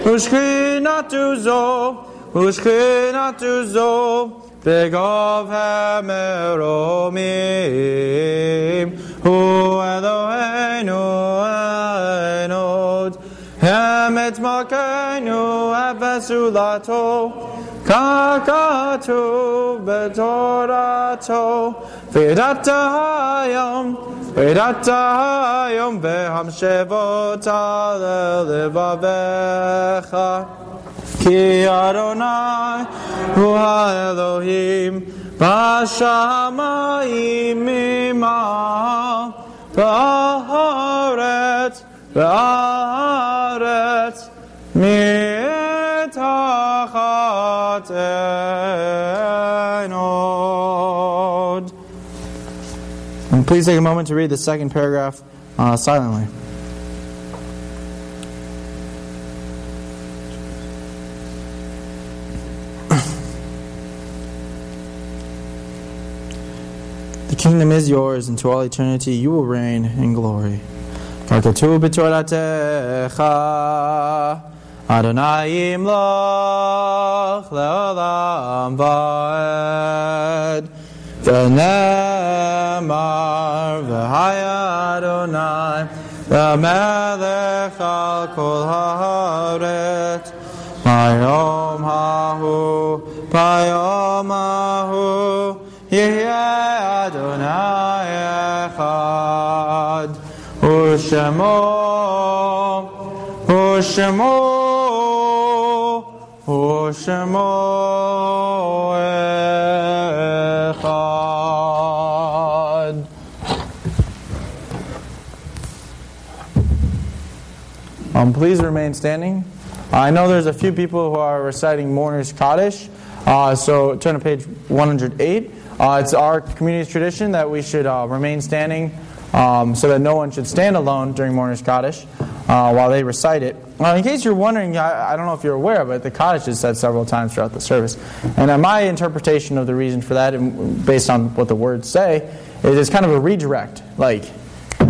ושכינתו זו, ושכינתו זו, big of Hemeromim, who Eloheinu Enod, Hemet Makeinu Evesulato, Kakatu Betorato, Vidata Hayom, Vidata Hayom, Beham Shevotale Livavecha, Vidata Hayom, Ki Adonai Hu Elohim Bashamayim Mimah Ba'aretz Ba'aretz Mitachat Enod please take a moment to read the second paragraph uh, silently. kingdom is yours, and to all eternity you will reign in glory. Adonai imlach leolam va'ed V'nemar v'haya Adonai V'melech al kol haaret יהיה אדוני אחד. ושמו, ושמו, ושמו אחד. Um, please remain standing. I know there's a few people who are reciting Mourner's Kaddish, uh, so turn to page 108. Uh, it's our community's tradition that we should uh, remain standing um, so that no one should stand alone during Mourner's Kaddish uh, while they recite it. Uh, in case you're wondering, I, I don't know if you're aware, but the Kaddish is said several times throughout the service. And uh, my interpretation of the reason for that, based on what the words say, is it's kind of a redirect. Like,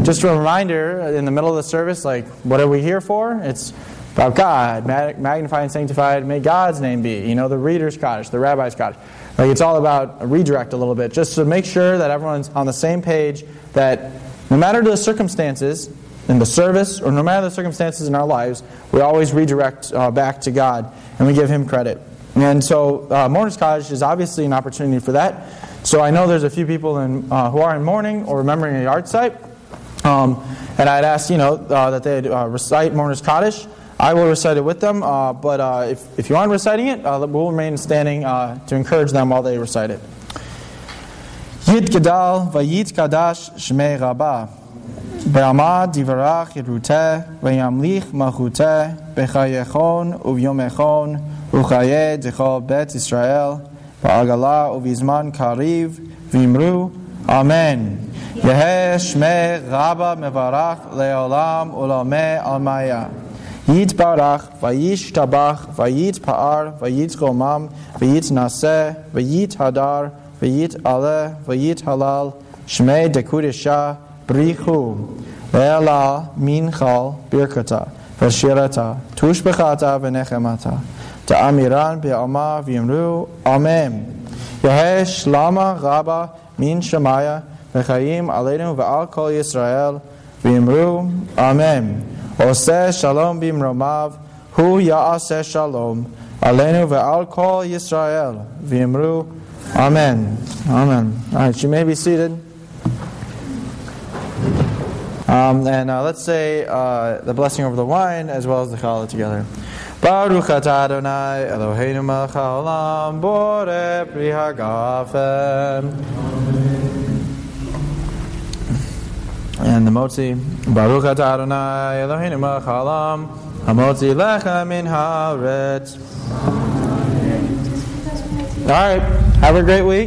just a reminder in the middle of the service, like, what are we here for? It's about God, mag- magnified and sanctified, may God's name be. You know, the reader's Kaddish, the rabbi's Kaddish. Like, it's all about a redirect a little bit, just to make sure that everyone's on the same page, that no matter the circumstances in the service, or no matter the circumstances in our lives, we always redirect uh, back to God and we give Him credit. And so, uh, Mourner's Kaddish is obviously an opportunity for that. So, I know there's a few people in, uh, who are in mourning or remembering a yahrzeit. Um, and I'd ask, you know, uh, that they'd uh, recite Mourner's Kaddish. I will recite it with them, uh, but uh, if, if you aren't reciting it, uh, we'll remain standing uh, to encourage them while they recite it. Yid Gadal Vayit Kadash Shmei Rabba. Be'amad Divarach Yiruteh Ve'yamlich Malchuteh Bechayechon Uvyomechon Uchaye Dechol Bet Israel Ba'agala Uvizman Kariv Vimru. Amen. Yeheh Shmei Rabba Mevarach Le'olam Ulame Almaya Yit Barach, Vayish Tabach, Vayit Hadar, Vayit Ale, Vayit Halal, Shmei Dekudisha, Brichu, Le'ala, Minchal, Birkata, Vashirata, Tushbechata, Venechemata, Ta'amiran, Be'ama, Vimru, Amen. Yehesh Lama Rabba, Min Shemaya, V'chaim Aleinu V'al Kol Yisrael, Vimru, Amen. Oseh shalom bimromav, hu ya'aseh shalom, alenu ve'al kol Yisrael, v'imru, amen. Amen. All right, you may be seated. Um, and uh, let's say uh, the blessing over the wine as well as the challah together. Baruch atah Adonai Eloheinu melech haolam borei pri hagafen. And the motzi, Baruch atah Adonai Eloheinu melech hamotzi lechem min haaretz. All right, have a great week.